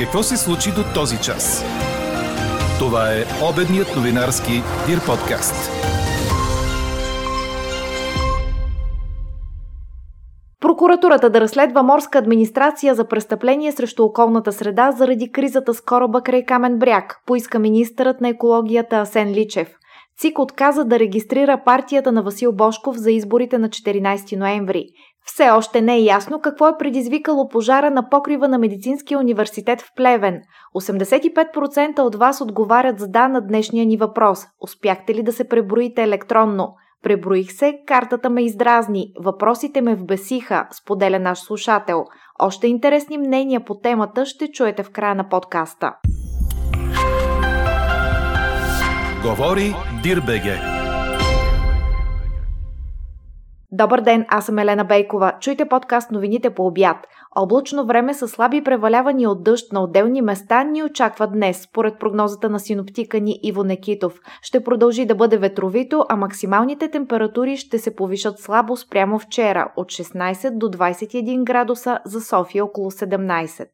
Какво се случи до този час? Това е обедният новинарски Дир подкаст. Прокуратурата да разследва морска администрация за престъпление срещу околната среда заради кризата с кораба край Камен бряг, поиска министърът на екологията Асен Личев. ЦИК отказа да регистрира партията на Васил Бошков за изборите на 14 ноември. Все още не е ясно какво е предизвикало пожара на покрива на Медицинския университет в Плевен. 85% от вас отговарят за да на днешния ни въпрос. Успяхте ли да се преброите електронно? Преброих се, картата ме издразни, въпросите ме вбесиха, споделя наш слушател. Още интересни мнения по темата ще чуете в края на подкаста. Говори Дирбеге. Добър ден, аз съм Елена Бейкова. Чуйте подкаст новините по обяд. Облачно време с слаби превалявания от дъжд на отделни места ни очаква днес, според прогнозата на синоптика ни Иво Некитов. Ще продължи да бъде ветровито, а максималните температури ще се повишат слабо спрямо вчера от 16 до 21 градуса, за София около 17.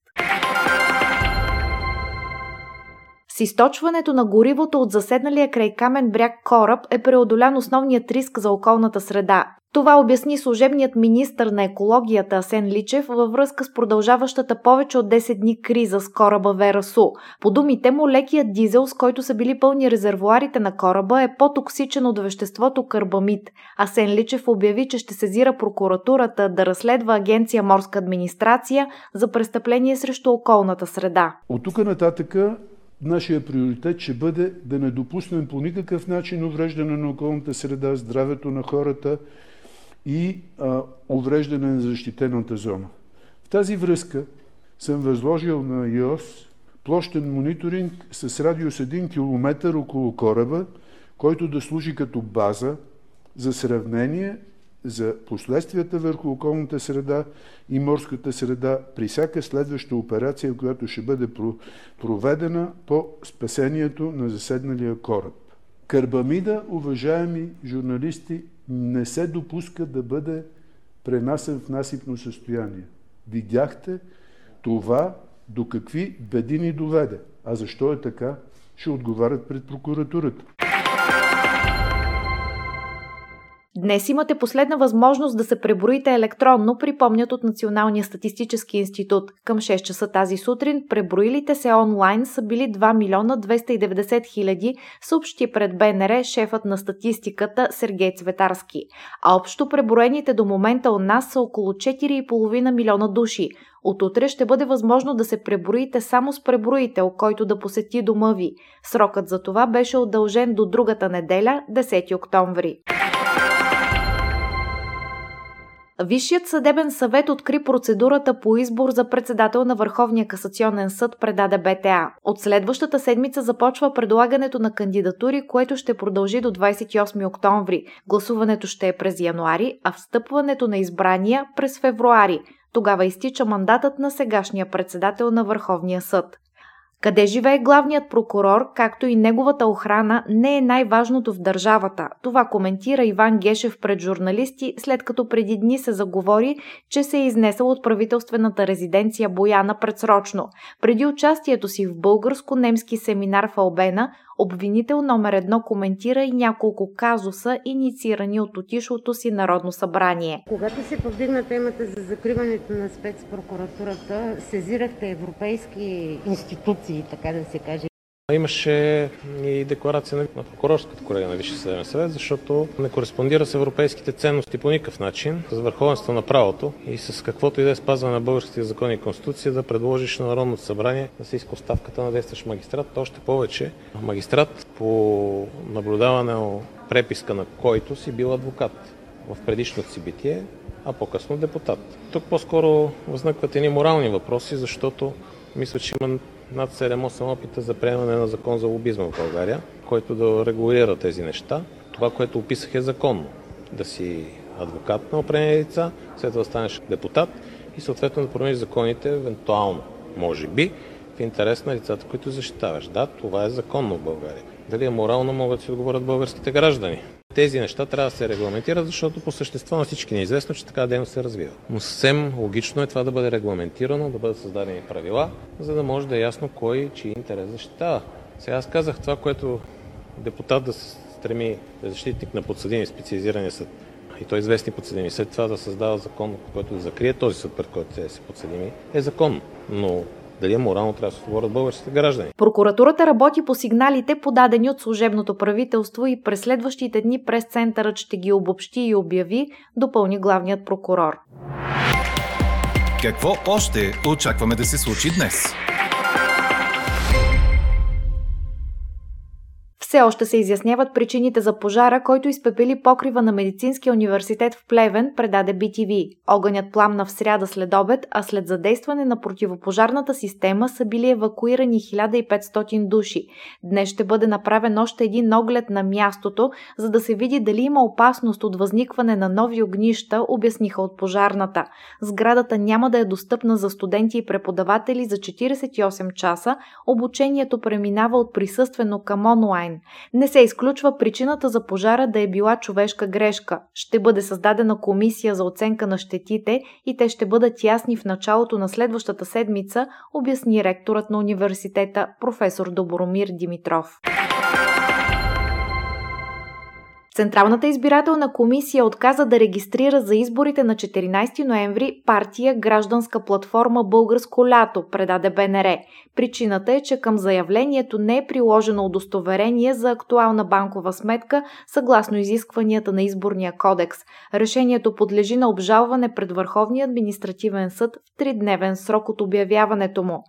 С източването на горивото от заседналия край камен бряг кораб е преодолян основният риск за околната среда. Това обясни служебният министр на екологията Асен Личев във връзка с продължаващата повече от 10 дни криза с кораба Верасу. По думите му, лекият дизел, с който са били пълни резервуарите на кораба, е по-токсичен от веществото карбамид. Асен Личев обяви, че ще сезира прокуратурата да разследва агенция Морска администрация за престъпление срещу околната среда. От тук нататъка нашия приоритет ще бъде да не допуснем по никакъв начин увреждане на околната среда, здравето на хората и а, увреждане на защитената зона. В тази връзка съм възложил на ИОС площен мониторинг с радиус 1 км около кораба, който да служи като база за сравнение за последствията върху околната среда и морската среда при всяка следваща операция, която ще бъде проведена по спасението на заседналия кораб. Карбамида, уважаеми журналисти, не се допуска да бъде пренасен в насипно състояние. Видяхте това до какви беди ни доведе. А защо е така, ще отговарят пред прокуратурата. Днес имате последна възможност да се преброите електронно, припомнят от Националния статистически институт. Към 6 часа тази сутрин преброилите се онлайн са били 2 милиона 290 хиляди, съобщи пред БНР шефът на статистиката Сергей Цветарски. А общо преброените до момента у нас са около 4,5 милиона души. От утре ще бъде възможно да се преброите само с преброител, който да посети дома ви. Срокът за това беше удължен до другата неделя, 10 октомври. Висшият съдебен съвет откри процедурата по избор за председател на Върховния касационен съд, предаде БТА. От следващата седмица започва предлагането на кандидатури, което ще продължи до 28 октомври. Гласуването ще е през януари, а встъпването на избрания през февруари. Тогава изтича мандатът на сегашния председател на Върховния съд. Къде живее главният прокурор, както и неговата охрана, не е най-важното в държавата. Това коментира Иван Гешев пред журналисти, след като преди дни се заговори, че се е изнесъл от правителствената резиденция Бояна предсрочно. Преди участието си в българско-немски семинар в Албена, Обвинител номер едно коментира и няколко казуса, инициирани от отишлото си Народно събрание. Когато се повдигна темата за закриването на спецпрокуратурата, сезирахте европейски институции, така да се каже. Имаше и декларация на прокурорската колега на Висшия съдебен съвет, защото не кореспондира с европейските ценности по никакъв начин, с върховенство на правото и с каквото и да е спазване на българските закони и конституция да предложиш на Народното събрание да се иска оставката на действащ магистрат. Още повече магистрат по наблюдаване преписка на който си бил адвокат в предишното си битие, а по-късно депутат. Тук по-скоро възникват едни морални въпроси, защото мисля, че има над 7-8 опита за приемане на закон за лобизма в България, който да регулира тези неща. Това, което описах е законно. Да си адвокат на определени лица, след това да станеш депутат и съответно да промениш законите, евентуално, може би, в интерес на лицата, които защитаваш. Да, това е законно в България. Дали е морално, могат да си отговорят българските граждани. Тези неща трябва да се регламентират, защото по същество на всички е известно, че така дейност се развива. Но съвсем логично е това да бъде регламентирано, да бъдат създадени правила, за да може да е ясно кой чий интерес защитава. Сега аз казах това, което депутат да се стреми защитник на подсъдими специализирания съд и той известни подсъдими. След това да създава закон, който да закрие този съд, пред който те са подсъдими, е законно. Но дали е морално, трябва да се отговорят българските граждани. Прокуратурата работи по сигналите, подадени от служебното правителство и през следващите дни през центърът ще ги обобщи и обяви, допълни главният прокурор. Какво още очакваме да се случи днес? Все още се изясняват причините за пожара, който изпепели покрива на Медицинския университет в Плевен, предаде BTV. Огънят пламна в сряда след обед, а след задействане на противопожарната система са били евакуирани 1500 души. Днес ще бъде направен още един оглед на мястото, за да се види дали има опасност от възникване на нови огнища, обясниха от пожарната. Сградата няма да е достъпна за студенти и преподаватели за 48 часа. Обучението преминава от присъствено към онлайн. Не се изключва причината за пожара да е била човешка грешка. Ще бъде създадена комисия за оценка на щетите и те ще бъдат ясни в началото на следващата седмица, обясни ректорът на университета професор Добромир Димитров. Централната избирателна комисия отказа да регистрира за изборите на 14 ноември партия Гражданска платформа Българско лято, предаде БНР. Причината е, че към заявлението не е приложено удостоверение за актуална банкова сметка, съгласно изискванията на изборния кодекс. Решението подлежи на обжалване пред Върховния административен съд в тридневен срок от обявяването му.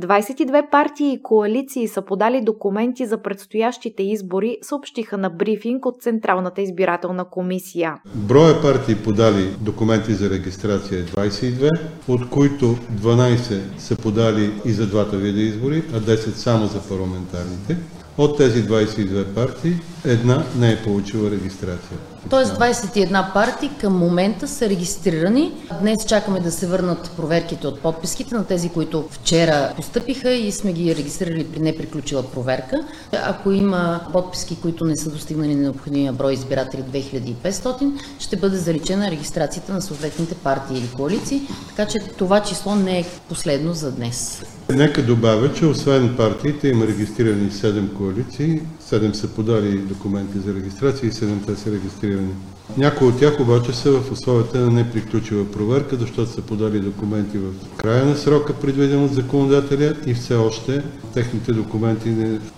22 партии и коалиции са подали документи за предстоящите избори, съобщиха на брифинг от Централната избирателна комисия. Броя партии подали документи за регистрация е 22, от които 12 са подали и за двата вида избори, а 10 само за парламентарните. От тези 22 партии една не е получила регистрация. Тоест 21 партии към момента са регистрирани. Днес чакаме да се върнат проверките от подписките на тези, които вчера постъпиха и сме ги регистрирали при неприключила проверка. Ако има подписки, които не са достигнали на необходимия брой избиратели 2500, ще бъде заличена регистрацията на съответните партии или коалиции, така че това число не е последно за днес. Нека добавя, че освен партиите има регистрирани 7 коалиции, 7 са подали документи за регистрация и 7 са регистрирани. Някои от тях обаче са в условията на неприключила проверка, защото са подали документи в края на срока, предвиден от законодателя и все още техните документи,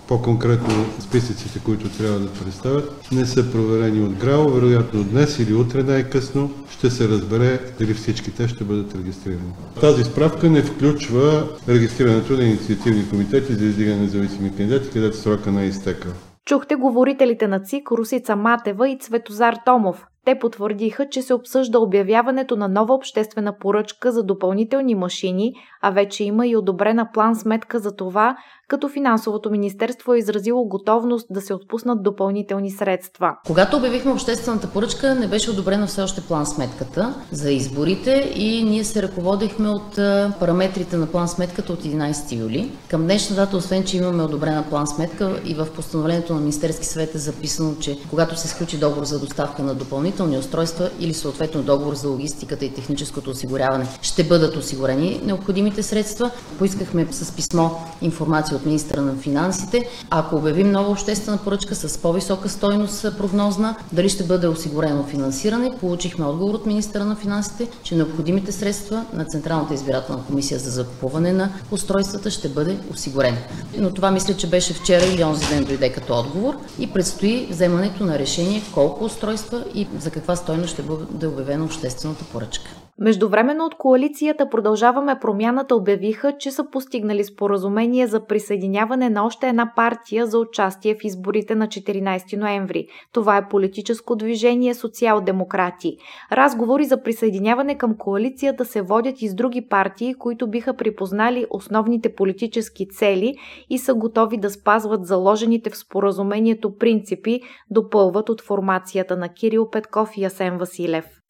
по-конкретно списъците, които трябва да представят, не са проверени от ГРАО. Вероятно днес или утре най-късно ще се разбере дали всички те ще бъдат регистрирани. Тази справка не включва регистрирането на инициативни комитети за издигане на независими кандидати, където срока не е изтекал. Чухте говорителите на ЦИК Русица Матева и Цветозар Томов. Те потвърдиха, че се обсъжда обявяването на нова обществена поръчка за допълнителни машини, а вече има и одобрена план сметка за това, като финансовото министерство е изразило готовност да се отпуснат допълнителни средства. Когато обявихме обществената поръчка, не беше одобрена все още план сметката за изборите и ние се ръководихме от параметрите на план сметката от 11 юли. Към днешна дата, освен че имаме одобрена план сметка и в постановлението на Министерски съвет е записано, че когато се сключи договор за доставка на допълнителни устройства или съответно договор за логистиката и техническото осигуряване, ще бъдат осигурени необходимите средства. Поискахме с писмо информация от министра на финансите. Ако обявим нова обществена поръчка с по-висока стойност прогнозна, дали ще бъде осигурено финансиране, получихме отговор от министра на финансите, че необходимите средства на Централната избирателна комисия за закупуване на устройствата ще бъде осигурен. Но това мисля, че беше вчера или онзи ден дойде като отговор и предстои вземането на решение колко устройства и за каква стойност ще бъде обявена обществената поръчка. Междувременно от коалицията Продължаваме промяната обявиха, че са постигнали споразумение за присъединяване на още една партия за участие в изборите на 14 ноември. Това е политическо движение Социал-демократи. Разговори за присъединяване към коалицията се водят и с други партии, които биха припознали основните политически цели и са готови да спазват заложените в споразумението принципи, допълват от формацията на Кирил Петков и Асен Василев.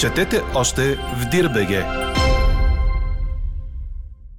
Четете още в Дирбеге.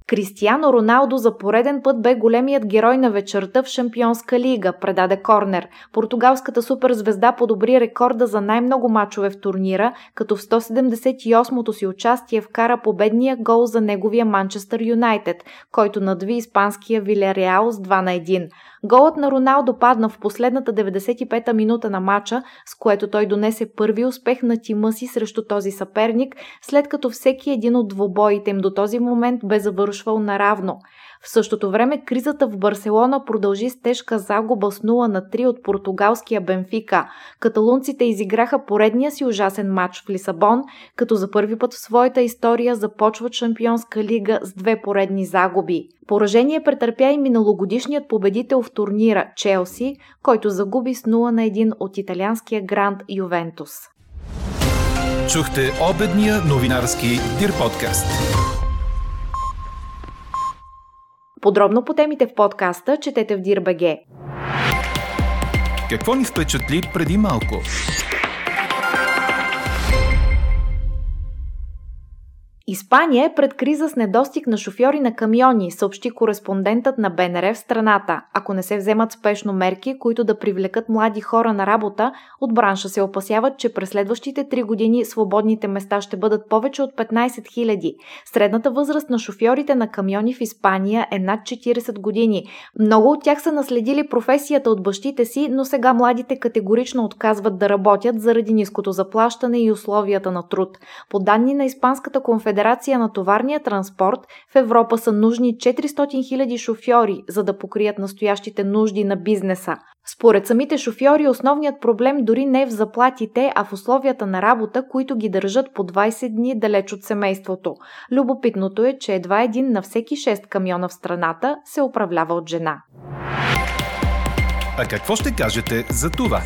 Кристиано Роналдо за пореден път бе големият герой на вечерта в Шампионска лига, предаде Корнер. Португалската суперзвезда подобри рекорда за най-много мачове в турнира, като в 178-то си участие вкара победния гол за неговия Манчестър Юнайтед, който надви испанския Вилереал с 2 на 1. Голът на Роналдо падна в последната 95-та минута на матча, с което той донесе първи успех на тима си срещу този съперник, след като всеки един от двобоите им до този момент бе завършвал наравно. В същото време кризата в Барселона продължи с тежка загуба с 0 на 3 от португалския Бенфика. Каталунците изиграха поредния си ужасен матч в Лисабон, като за първи път в своята история започват Шампионска лига с две поредни загуби. Поражение претърпя и миналогодишният победител в турнира Челси, който загуби с 0 на 1 от италианския гранд Ювентус. Чухте обедния новинарски Дир подкаст. Подробно по темите в подкаста четете в Дирбеге. Какво ни впечатли преди малко? Испания е пред криза с недостиг на шофьори на камиони, съобщи кореспондентът на БНР в страната. Ако не се вземат спешно мерки, които да привлекат млади хора на работа, от бранша се опасяват, че през следващите три години свободните места ще бъдат повече от 15 000. Средната възраст на шофьорите на камиони в Испания е над 40 години. Много от тях са наследили професията от бащите си, но сега младите категорично отказват да работят заради ниското заплащане и условията на труд. По данни на Испанската конфедерация, Федерация на товарния транспорт в Европа са нужни 400 000 шофьори, за да покрият настоящите нужди на бизнеса. Според самите шофьори основният проблем дори не е в заплатите, а в условията на работа, които ги държат по 20 дни далеч от семейството. Любопитното е, че едва един на всеки 6 камиона в страната се управлява от жена. А какво ще кажете за това?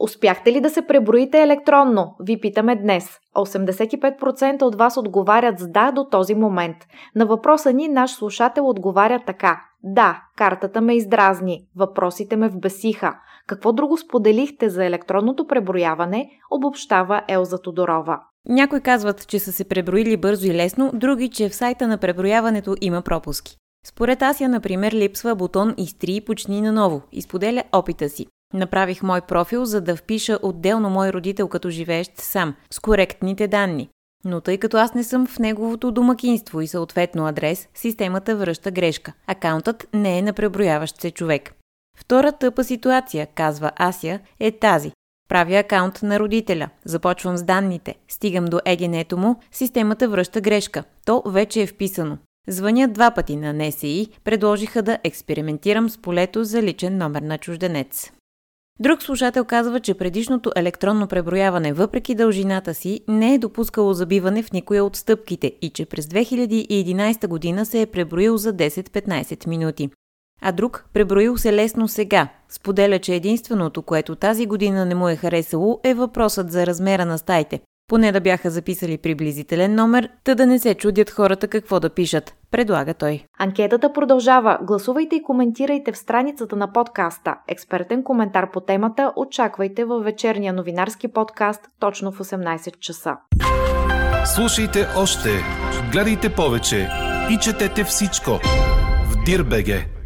Успяхте ли да се преброите електронно? Ви питаме днес. 85% от вас отговарят с да до този момент. На въпроса ни наш слушател отговаря така. Да, картата ме издразни, въпросите ме вбесиха. Какво друго споделихте за електронното преброяване, обобщава Елза Тодорова. Някои казват, че са се преброили бързо и лесно, други, че в сайта на преброяването има пропуски. Според Ася, например, липсва бутон «Изтри и почни наново» и споделя опита си. Направих мой профил, за да впиша отделно мой родител като живеещ сам, с коректните данни. Но тъй като аз не съм в неговото домакинство и съответно адрес, системата връща грешка. Акаунтът не е на преброяващ се човек. Втора тъпа ситуация, казва Ася, е тази. Правя акаунт на родителя, започвам с данните, стигам до егенето му, системата връща грешка. То вече е вписано. Звъня два пъти на НСИ, предложиха да експериментирам с полето за личен номер на чужденец. Друг слушател казва, че предишното електронно преброяване, въпреки дължината си, не е допускало забиване в никоя от стъпките и че през 2011 година се е преброил за 10-15 минути. А друг преброил се лесно сега. Споделя, че единственото, което тази година не му е харесало, е въпросът за размера на стаите. Поне да бяха записали приблизителен номер, та да не се чудят хората какво да пишат, предлага той. Анкетата продължава. Гласувайте и коментирайте в страницата на подкаста. Експертен коментар по темата очаквайте във вечерния новинарски подкаст точно в 18 часа. Слушайте още, гледайте повече и четете всичко в Дирбеге.